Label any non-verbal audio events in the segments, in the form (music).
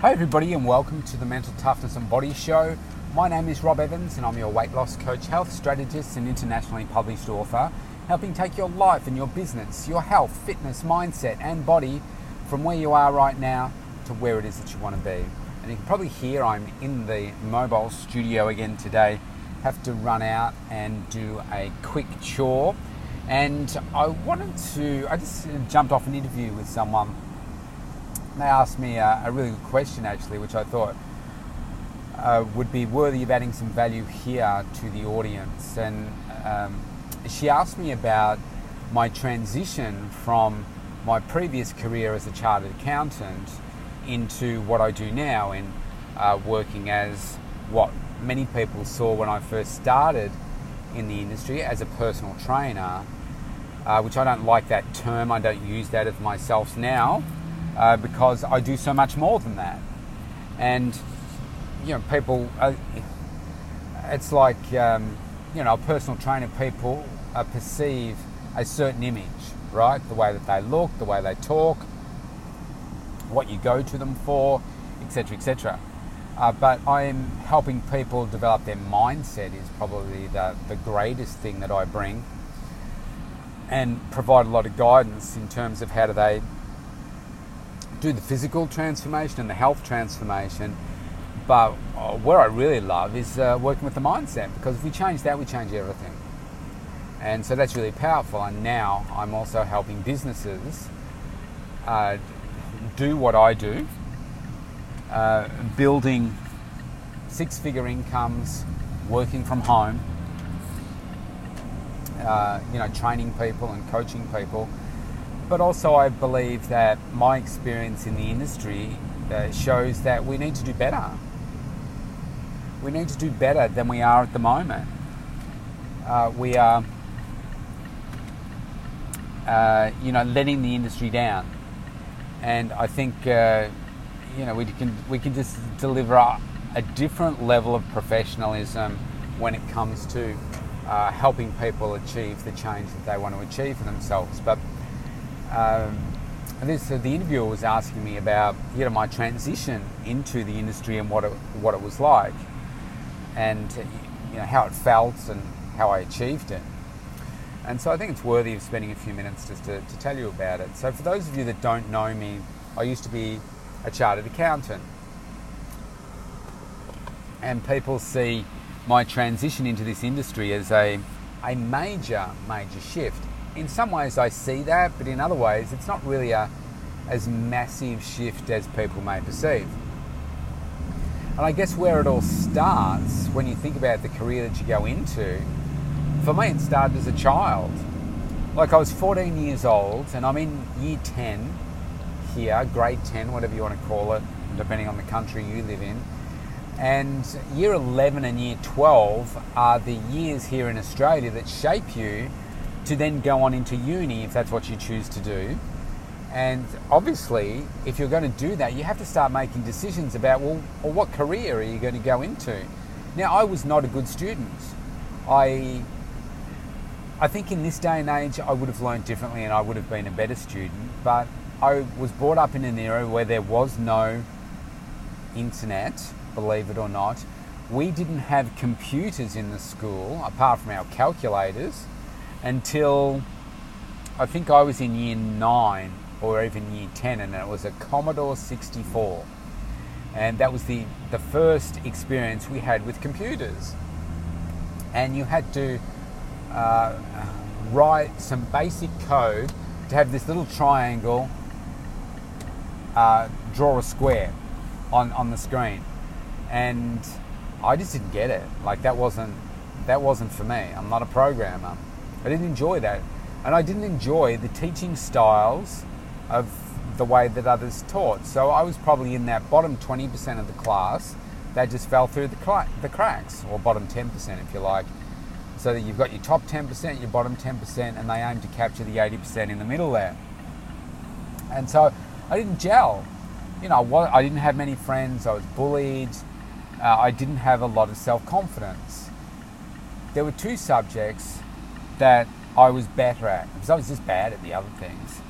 Hi, everybody, and welcome to the Mental Toughness and Body Show. My name is Rob Evans, and I'm your weight loss coach, health strategist, and internationally published author, helping take your life and your business, your health, fitness, mindset, and body from where you are right now to where it is that you want to be. And you can probably hear I'm in the mobile studio again today. Have to run out and do a quick chore. And I wanted to, I just jumped off an interview with someone they asked me a, a, really good question, actually, which I thought uh, would be worthy of adding some value here to the audience. And um, she asked me about my transition from my previous career as a chartered accountant into what I do now in uh, working as what many people saw when I first started in the industry as a personal trainer, uh, which I don't like that term. I don't use that of myself now uh, because I do so much more than that. And, you know, people, uh, it's like, um, you know, personal trainer, people uh, perceive a certain image, right? The way that they look, the way they talk, what you go to them for, etc., etc. Uh, but I'm helping people develop their mindset is probably the, the greatest thing that I bring and provide a lot of guidance in terms of how do they do the physical transformation and the health transformation. But what I really love is uh, working with the mindset because if we change that, we change everything. And so that's really powerful. And now I'm also helping businesses uh, do what I do, uh, building six figure incomes, working from home, uh, you know, training people and coaching people but also, I believe that my experience in the industry uh, shows that we need to do better. We need to do better than we are at the moment. Uh, we are, uh, you know, letting the industry down, and I think, uh, you know, we can we can just deliver a, a different level of professionalism when it comes to uh, helping people achieve the change that they want to achieve for themselves. But um, this, uh, the interviewer was asking me about you know my transition into the industry and what it, what it was like, and uh, you know how it felt and how I achieved it. And so I think it's worthy of spending a few minutes just to, to tell you about it. So for those of you that don't know me, I used to be a chartered accountant, and people see my transition into this industry as a a major major shift in some ways I see that, but in other ways it's not really a as massive shift as people may perceive. And I guess where it all starts when you think about the career that you go into, for me it started as a child. Like I was 14 years old and I'm in year 10 here, grade 10, whatever you want to call it, depending on the country you live in. And year 11 and year 12 are the years here in Australia that shape you to then go on into uni if that's what you choose to do. And obviously, if you're going to do that, you have to start making decisions about, well, well, what career are you going to go into? Now, I was not a good student. I, I think in this day and age, I would have learned differently and I would have been a better student. But I was brought up in an era where there was no internet, believe it or not. We didn't have computers in the school, apart from our calculators until I think I was in year nine or even year 10, and it was a Commodore 64. And that was the, the first experience we had with computers. And you had to uh, write some basic code to have this little triangle uh, draw a square on, on the screen. And I just didn't get it. Like that wasn't that wasn't for me. I'm not a programmer. I didn't enjoy that. And I didn't enjoy the teaching styles of the way that others taught. So I was probably in that bottom 20% of the class that just fell through the, cl- the cracks, or bottom 10% if you like. So that you've got your top 10%, your bottom 10%, and they aim to capture the 80% in the middle there. And so I didn't gel. You know, I didn't have many friends, I was bullied, uh, I didn't have a lot of self confidence. There were two subjects that I was better at because I was just bad at the other things.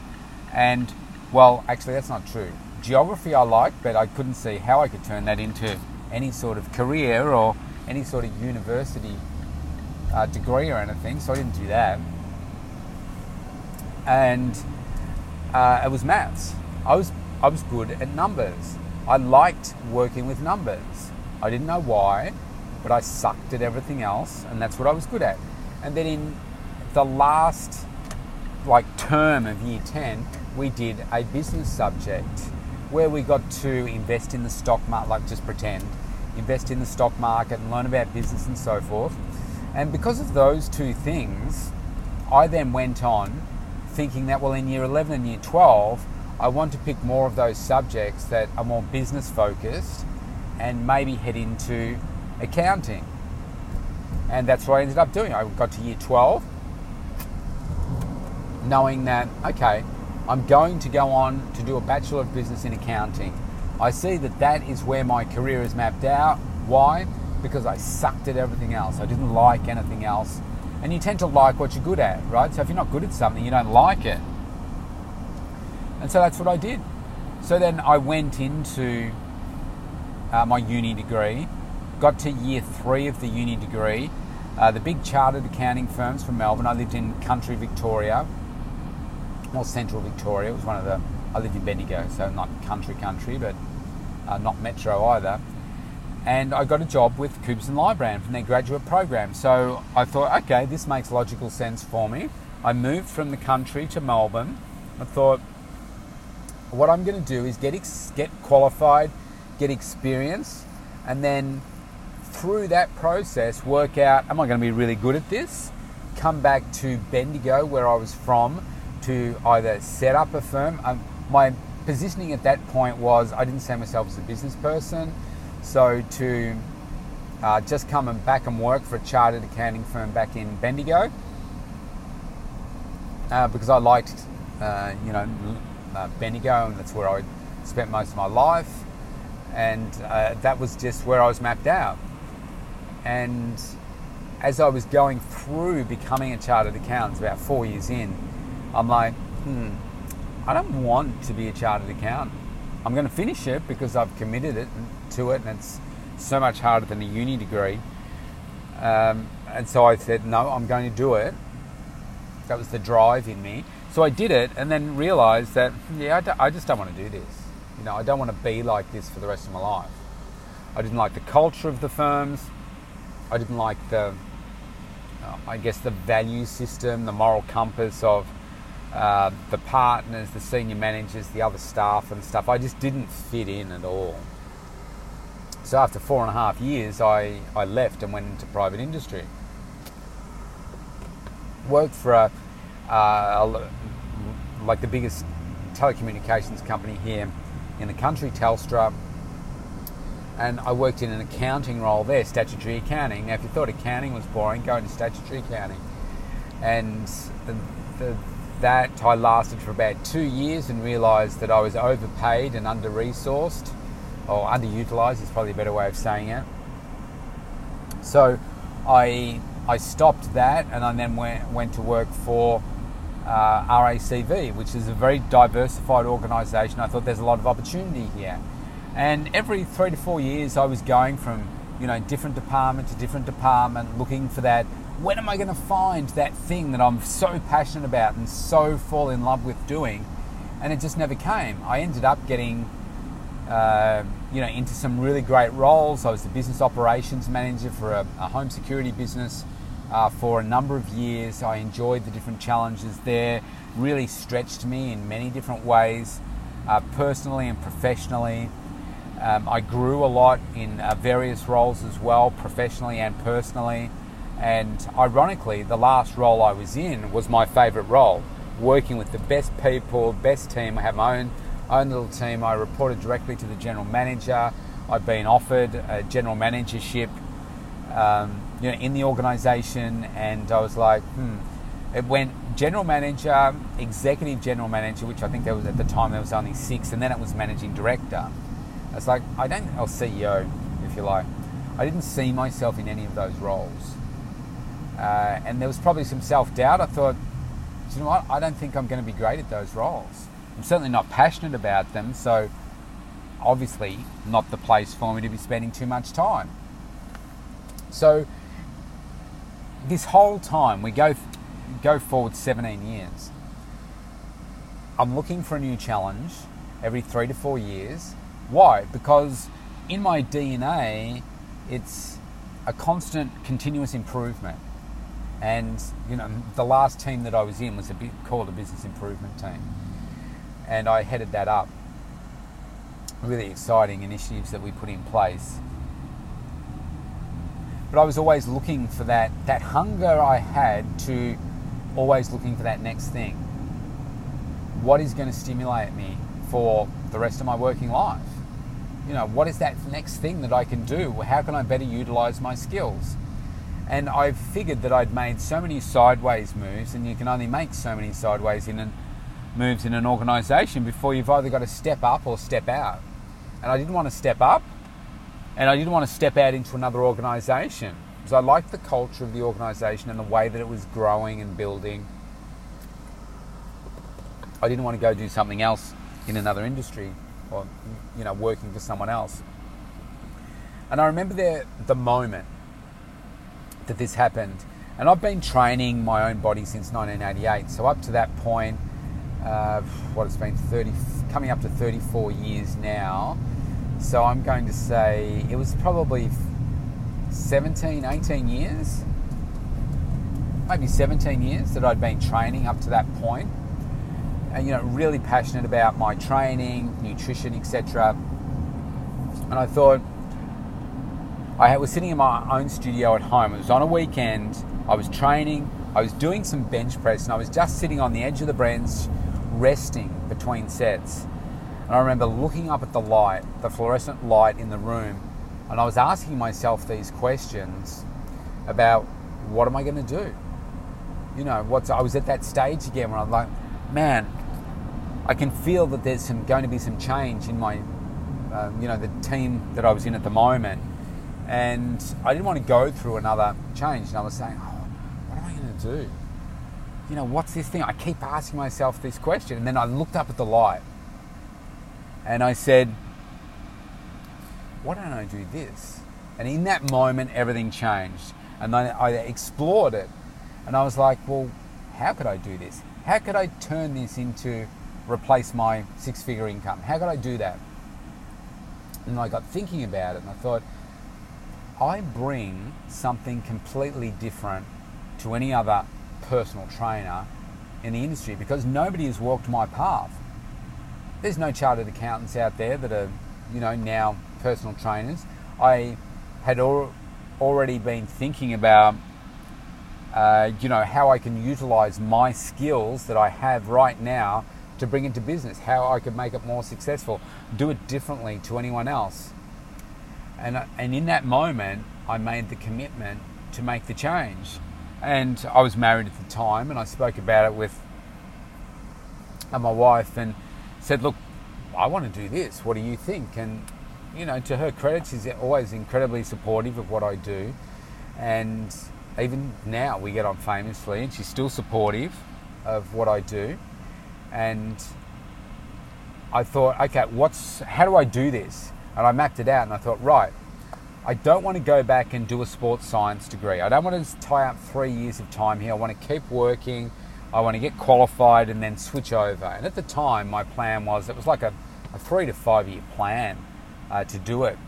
And well, actually, that's not true. geography I liked, but I couldn't see how I could turn that into any sort of career or any sort of university uh, degree or anything, so I didn't do that. And uh, it was maths. I was I was good at numbers. I liked working with numbers. I didn't know why, but I sucked at everything else, and that's what I was good at. And then in the last like term of year 10, we did a business subject where we got to invest in the stock market, like just pretend, invest in the stock market and learn about business and so forth. And because of those two things, I then went on thinking that, well, in year 11 and year 12, I want to pick more of those subjects that are more business focused and maybe head into accounting. And that's what I ended up doing. I got to year 12 knowing that, okay, I'm going to go on to do a Bachelor of Business in Accounting. I see that that is where my career is mapped out. Why? Because I sucked at everything else. I didn't like anything else. And you tend to like what you're good at, right? So if you're not good at something, you don't like it. And so that's what I did. So then I went into uh, my uni degree, got to year three of the uni degree. Uh, the big chartered accounting firms from Melbourne. I lived in country Victoria, more central Victoria. It was one of the. I lived in Bendigo, so not country country, but uh, not metro either. And I got a job with Coopers and Lybrand from their graduate program. So I thought, okay, this makes logical sense for me. I moved from the country to Melbourne. I thought, what I'm going to do is get ex- get qualified, get experience, and then through that process work out: Am I going to be really good at this? Come back to Bendigo, where I was from, to either set up a firm. Um, my positioning at that point was I didn't see myself as a business person, so to uh, just come and back and work for a chartered accounting firm back in Bendigo uh, because I liked, uh, you know, uh, Bendigo, and that's where I spent most of my life, and uh, that was just where I was mapped out. And as I was going through becoming a chartered accountant, about four years in, I'm like, hmm, I don't want to be a chartered accountant. I'm going to finish it because I've committed it to it, and it's so much harder than a uni degree. Um, and so I said, no, I'm going to do it. That was the drive in me. So I did it, and then realised that, yeah, I, I just don't want to do this. You know, I don't want to be like this for the rest of my life. I didn't like the culture of the firms. I didn't like the, uh, I guess, the value system, the moral compass of uh, the partners, the senior managers, the other staff and stuff. I just didn't fit in at all. So after four and a half years, I, I left and went into private industry. Worked for a, uh, like the biggest telecommunications company here in the country, Telstra. And I worked in an accounting role there, statutory accounting. Now, if you thought accounting was boring, go into statutory accounting. And the, the that I lasted for about two years and realised that I was overpaid and under resourced, or underutilised is probably a better way of saying it. So I I stopped that and I then went went to work for uh, RACV, which is a very diversified organisation. I thought there's a lot of opportunity here, and every three to four years I was going from you know different department to different department, looking for that when am I going to find that thing that I'm so passionate about and so fall in love with doing? And it just never came. I ended up getting, uh, you know, into some really great roles. I was the business operations manager for a, a home security business uh, for a number of years. I enjoyed the different challenges there. Really stretched me in many different ways, uh, personally and professionally. Um, I grew a lot in uh, various roles as well, professionally and personally. And ironically, the last role I was in was my favourite role, working with the best people, best team. I have my own own little team. I reported directly to the general manager. I've been offered a general managership, um, you know, in the organisation, and I was like, hmm. It went general manager, executive general manager, which I think there was at the time there was only six, and then it was managing director. It's like I don't, or CEO, if you like. I didn't see myself in any of those roles. Uh, and there was probably some self doubt. I thought, you know what? I don't think I'm going to be great at those roles. I'm certainly not passionate about them. So obviously not the place for me to be spending too much time. So this whole time we go go forward 17 years. I'm looking for a new challenge every three to four years. Why? Because in my DNA, it's a constant, continuous improvement. And you know, the last team that I was in was a bit called a business improvement team, and I headed that up. Really exciting initiatives that we put in place. But I was always looking for that that hunger I had to always looking for that next thing. What is going to stimulate me for the rest of my working life? You know, what is that next thing that I can do? How can I better utilize my skills? And I figured that I'd made so many sideways moves, and you can only make so many sideways in an, moves in an organization before you've either got to step up or step out. And I didn't want to step up, and I didn't want to step out into another organization because I liked the culture of the organization and the way that it was growing and building. I didn't want to go do something else in another industry or you know working for someone else. And I remember there the moment that this happened. And I've been training my own body since 1988. So up to that point, uh, what it's been 30, coming up to 34 years now. So I'm going to say it was probably 17, 18 years, maybe 17 years that I'd been training up to that point. And you know, really passionate about my training, nutrition, etc. And I thought, I was sitting in my own studio at home. It was on a weekend. I was training. I was doing some bench press, and I was just sitting on the edge of the bench, resting between sets. And I remember looking up at the light, the fluorescent light in the room, and I was asking myself these questions about what am I going to do? You know, what's I was at that stage again where I'm like, man, I can feel that there's some going to be some change in my, um, you know, the team that I was in at the moment and I didn't want to go through another change. And I was saying, oh, what am I going to do? You know, what's this thing? I keep asking myself this question. And then I looked up at the light and I said, why don't I do this? And in that moment, everything changed. And then I explored it. And I was like, well, how could I do this? How could I turn this into replace my six figure income? How could I do that? And I got thinking about it and I thought, I bring something completely different to any other personal trainer in the industry because nobody has walked my path. There's no chartered accountants out there that are, you know, now personal trainers. I had al- already been thinking about, uh, you know, how I can utilize my skills that I have right now to bring into business, how I could make it more successful, do it differently to anyone else. And, and in that moment, I made the commitment to make the change. And I was married at the time, and I spoke about it with uh, my wife and said, Look, I want to do this. What do you think? And, you know, to her credit, she's always incredibly supportive of what I do. And even now, we get on famously, and she's still supportive of what I do. And I thought, okay, what's how do I do this? And I mapped it out and I thought, right, I don't want to go back and do a sports science degree. I don't want to tie up three years of time here. I want to keep working. I want to get qualified and then switch over. And at the time, my plan was it was like a, a three to five year plan uh, to do it.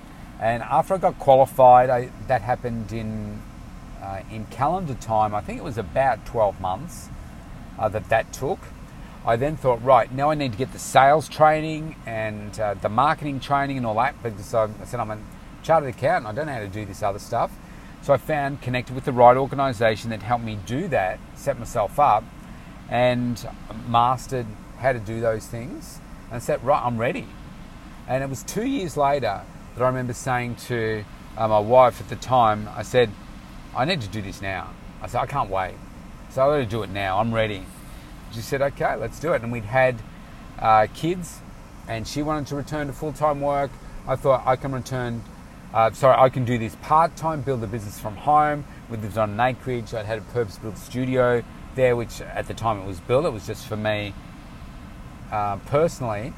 And after I got qualified, I, that happened in uh, in calendar time. I think it was about 12 months uh, that that took. I then thought, right, now I need to get the sales training and uh, the marketing training and all that because I, said I'm a chartered accountant, I don't know how to do this other stuff. So I found, connected with the right organisation that helped me do that, set myself up, and mastered how to do those things. And I said, right, I'm ready. And it was two years later that I remember saying to uh, my wife at the time, I said, I need to do this now. I said, I can't wait. So I got to do it now. I'm ready. She said, okay, let's do it. And we'd had uh, kids, and she wanted to return to full time work. I thought I can return, uh, sorry, I can do this part time, build a business from home. We lived on an acreage. I'd had a purpose built studio there, which at the time it was built, it was just for me uh, personally.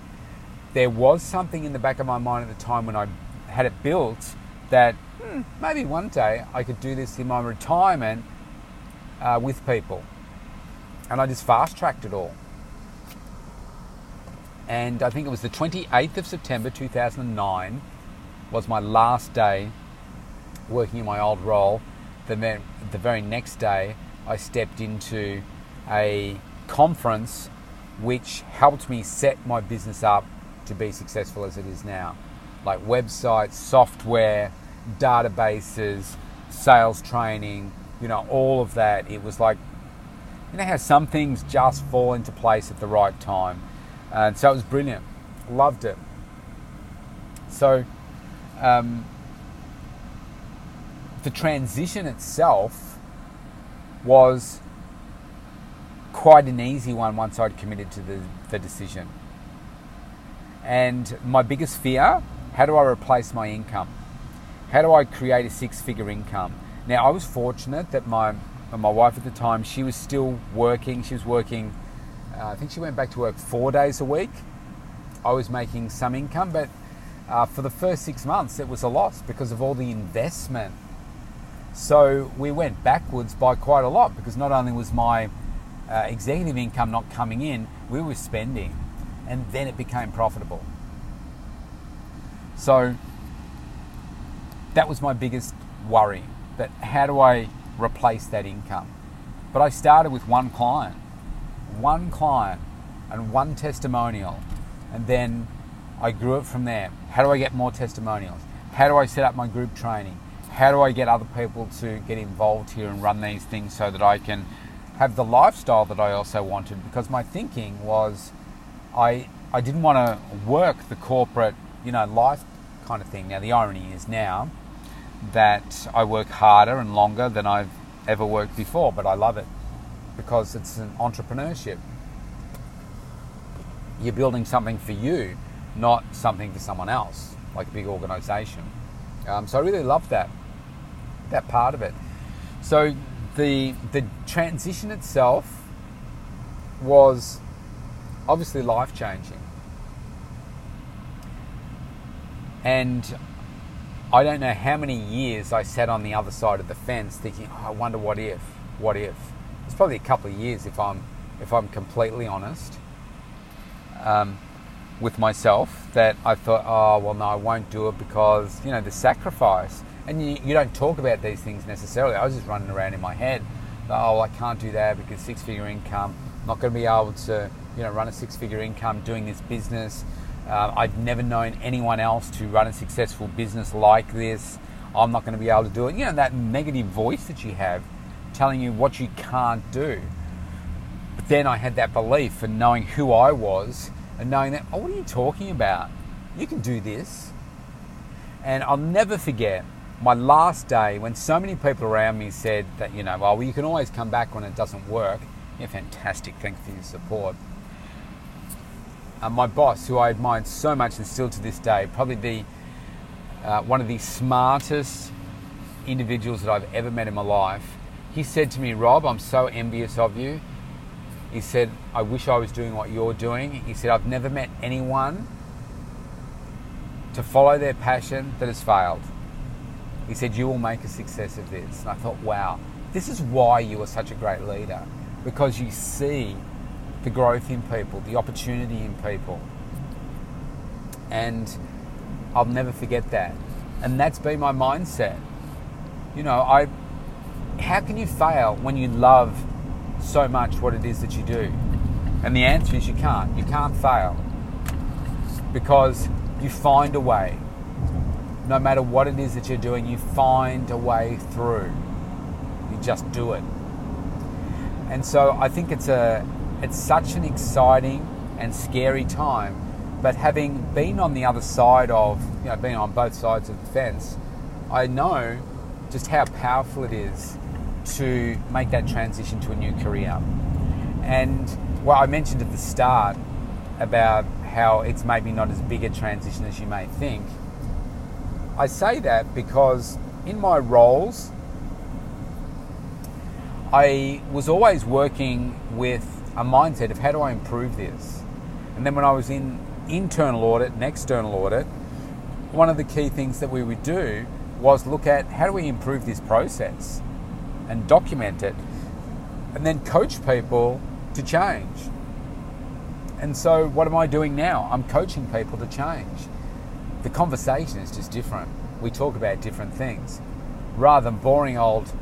there was something in the back of my mind at the time when I had it built that hmm, maybe one day I could do this in my retirement uh, with people. And I just fast tracked it all. And I think it was the 28th of September 2009 was my last day working in my old role. Then the very next day, I stepped into a conference which helped me set my business up to be successful as it is now. Like websites, software, databases, sales training, you know, all of that. It was like, you know, how some things just fall into place at the right time. And so it was brilliant. Loved it. So, um, the transition itself was quite an easy one once I'd committed to the, the decision. And my biggest fear how do I replace my income? How do I create a six figure income? Now, I was fortunate that my, my wife at the time, she was still working. She was working, uh, I think she went back to work four days a week. I was making some income, but uh, for the first six months, it was a loss because of all the investment. So we went backwards by quite a lot because not only was my uh, executive income not coming in, we were spending, and then it became profitable. So that was my biggest worry that how do I replace that income? But I started with one client, one client, and one testimonial, and then I grew it from there. How do I get more testimonials? How do I set up my group training? How do I get other people to get involved here and run these things so that I can have the lifestyle that I also wanted? Because my thinking was I I didn't want to work the corporate, you know, life kind of thing. Now the irony is now that I work harder and longer than I've ever worked before, but I love it because it's an entrepreneurship. You're building something for you not something for someone else, like a big organization. Um, so I really love that, that part of it. So the, the transition itself was obviously life changing. And I don't know how many years I sat on the other side of the fence thinking, oh, I wonder what if, what if. It's probably a couple of years if I'm, if I'm completely honest. Um, with myself that I thought, oh, well, no, I won't do it because, you know, the sacrifice. And you, you don't talk about these things necessarily. I was just running around in my head, oh, I can't do that because six figure income, not going to be able to, you know, run a six figure income doing this business. Uh, I've never known anyone else to run a successful business like this. I'm not going to be able to do it. You know, that negative voice that you have telling you what you can't do. But then I had that belief and knowing who I was and knowing that, oh, what are you talking about? You can do this. And I'll never forget my last day when so many people around me said that, you know, well, you can always come back when it doesn't work. Yeah, fantastic. Thanks for your support. Uh, my boss, who I admired so much and still to this day, probably the uh, one of the smartest individuals that I've ever met in my life, he said to me, Rob, I'm so envious of you. He said, I wish I was doing what you're doing. He said, I've never met anyone to follow their passion that has failed. He said, You will make a success of this. And I thought, wow, this is why you are such a great leader because you see the growth in people, the opportunity in people. And I'll never forget that. And that's been my mindset. You know, I how can you fail when you love so much what it is that you do? And the answer is you can't. You can't fail because you find a way. No matter what it is that you're doing, you find a way through. You just do it. And so I think it's a it's such an exciting and scary time. But having been on the other side of, you know, being on both sides of the fence, I know just how powerful it is to make that transition to a new career. And what I mentioned at the start about how it's maybe not as big a transition as you may think, I say that because in my roles, I was always working with a mindset of how do I improve this? And then when I was in internal audit and external audit, one of the key things that we would do was look at how do we improve this process and document it and then coach people to change. And so, what am I doing now? I'm coaching people to change. The conversation is just different. We talk about different things rather than boring old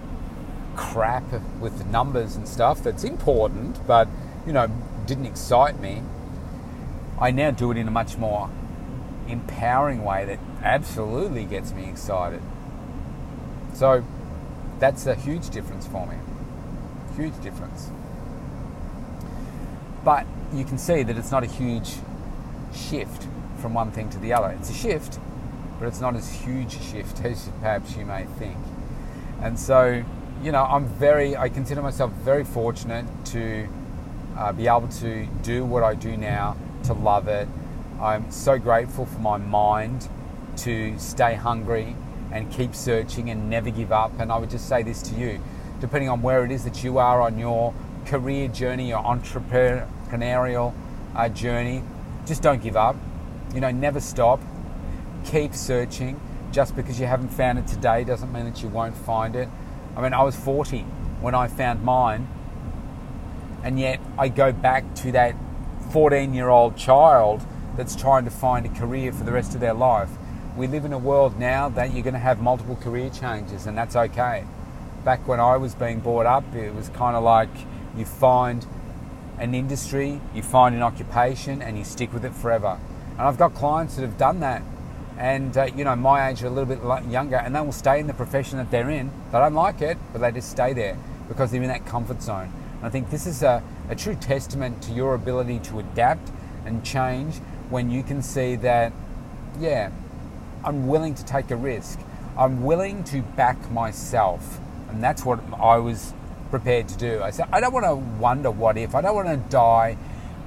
crap with the numbers and stuff that's important, but you know, didn't excite me. I now do it in a much more empowering way that absolutely gets me excited. So that's a huge difference for me. Huge difference. But you can see that it's not a huge shift from one thing to the other. It's a shift, but it's not as huge a shift (laughs) as perhaps you may think. And so, you know, I'm very, I consider myself very fortunate to uh, be able to do what I do now, to love it. I'm so grateful for my mind to stay hungry and keep searching and never give up. And I would just say this to you depending on where it is that you are on your career journey, your entrepreneurial uh, journey, just don't give up. You know, never stop. Keep searching. Just because you haven't found it today doesn't mean that you won't find it. I mean, I was 40 when I found mine, and yet I go back to that 14 year old child that's trying to find a career for the rest of their life. We live in a world now that you're going to have multiple career changes, and that's okay. Back when I was being brought up, it was kind of like you find an industry, you find an occupation, and you stick with it forever. And I've got clients that have done that, and uh, you know, my age are a little bit younger, and they will stay in the profession that they're in. They don't like it, but they just stay there because they're in that comfort zone. And I think this is a, a true testament to your ability to adapt and change when you can see that, yeah, I'm willing to take a risk. I'm willing to back myself. And that's what I was prepared to do. I said, I don't want to wonder what if. I don't want to die,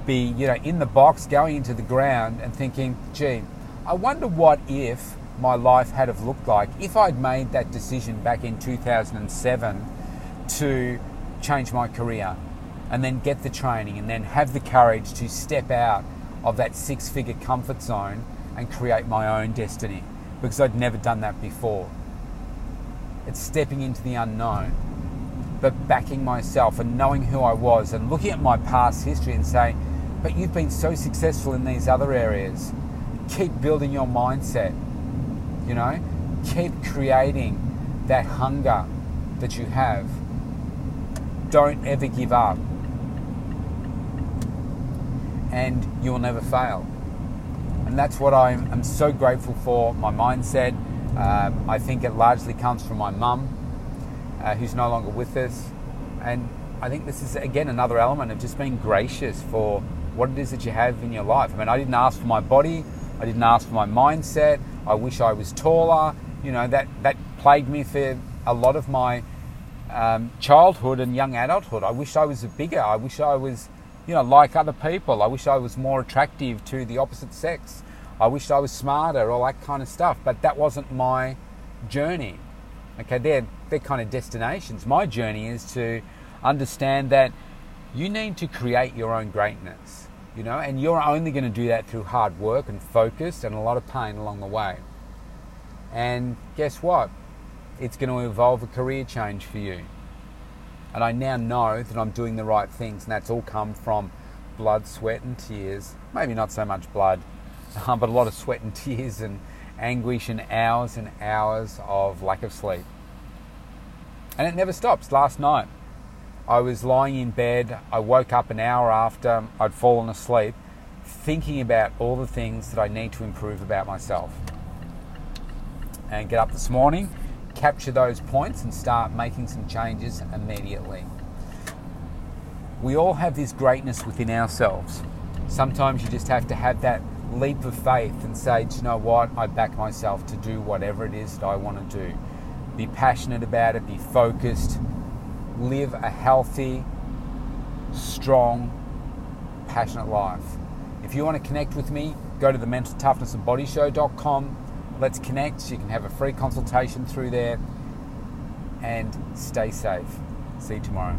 be, you know, in the box, going into the ground and thinking, gee, I wonder what if my life had have looked like if I'd made that decision back in 2007 to change my career and then get the training and then have the courage to step out of that six figure comfort zone and create my own destiny because I'd never done that before. It's stepping into the unknown, but backing myself and knowing who I was and looking at my past history and saying, but you've been so successful in these other areas. Keep building your mindset, you know, keep creating that hunger that you have. Don't ever give up and you will never fail. And that's what I'm, I'm so grateful for my mindset. Um, I think it largely comes from my mum, uh, who's no longer with us. And I think this is, again, another element of just being gracious for what it is that you have in your life. I mean, I didn't ask for my body, I didn't ask for my mindset. I wish I was taller. You know, that, that plagued me for a lot of my um, childhood and young adulthood. I wish I was bigger. I wish I was you know, like other people. I wish I was more attractive to the opposite sex. I wish I was smarter, all that kind of stuff. But that wasn't my journey. Okay, they're, they're kind of destinations. My journey is to understand that you need to create your own greatness, you know, and you're only going to do that through hard work and focus and a lot of pain along the way. And guess what? It's going to involve a career change for you. And I now know that I'm doing the right things, and that's all come from blood, sweat, and tears. Maybe not so much blood, (laughs) but a lot of sweat and tears and anguish and hours and hours of lack of sleep. And it never stops. Last night, I was lying in bed. I woke up an hour after I'd fallen asleep, thinking about all the things that I need to improve about myself. And get up this morning capture those points and start making some changes immediately. We all have this greatness within ourselves. Sometimes you just have to have that leap of faith and say, do you know what, I back myself to do whatever it is that I want to do. Be passionate about it, be focused, live a healthy, strong, passionate life. If you want to connect with me, go to the mentaltoughnessandbodyshow.com Let's connect. You can have a free consultation through there and stay safe. See you tomorrow.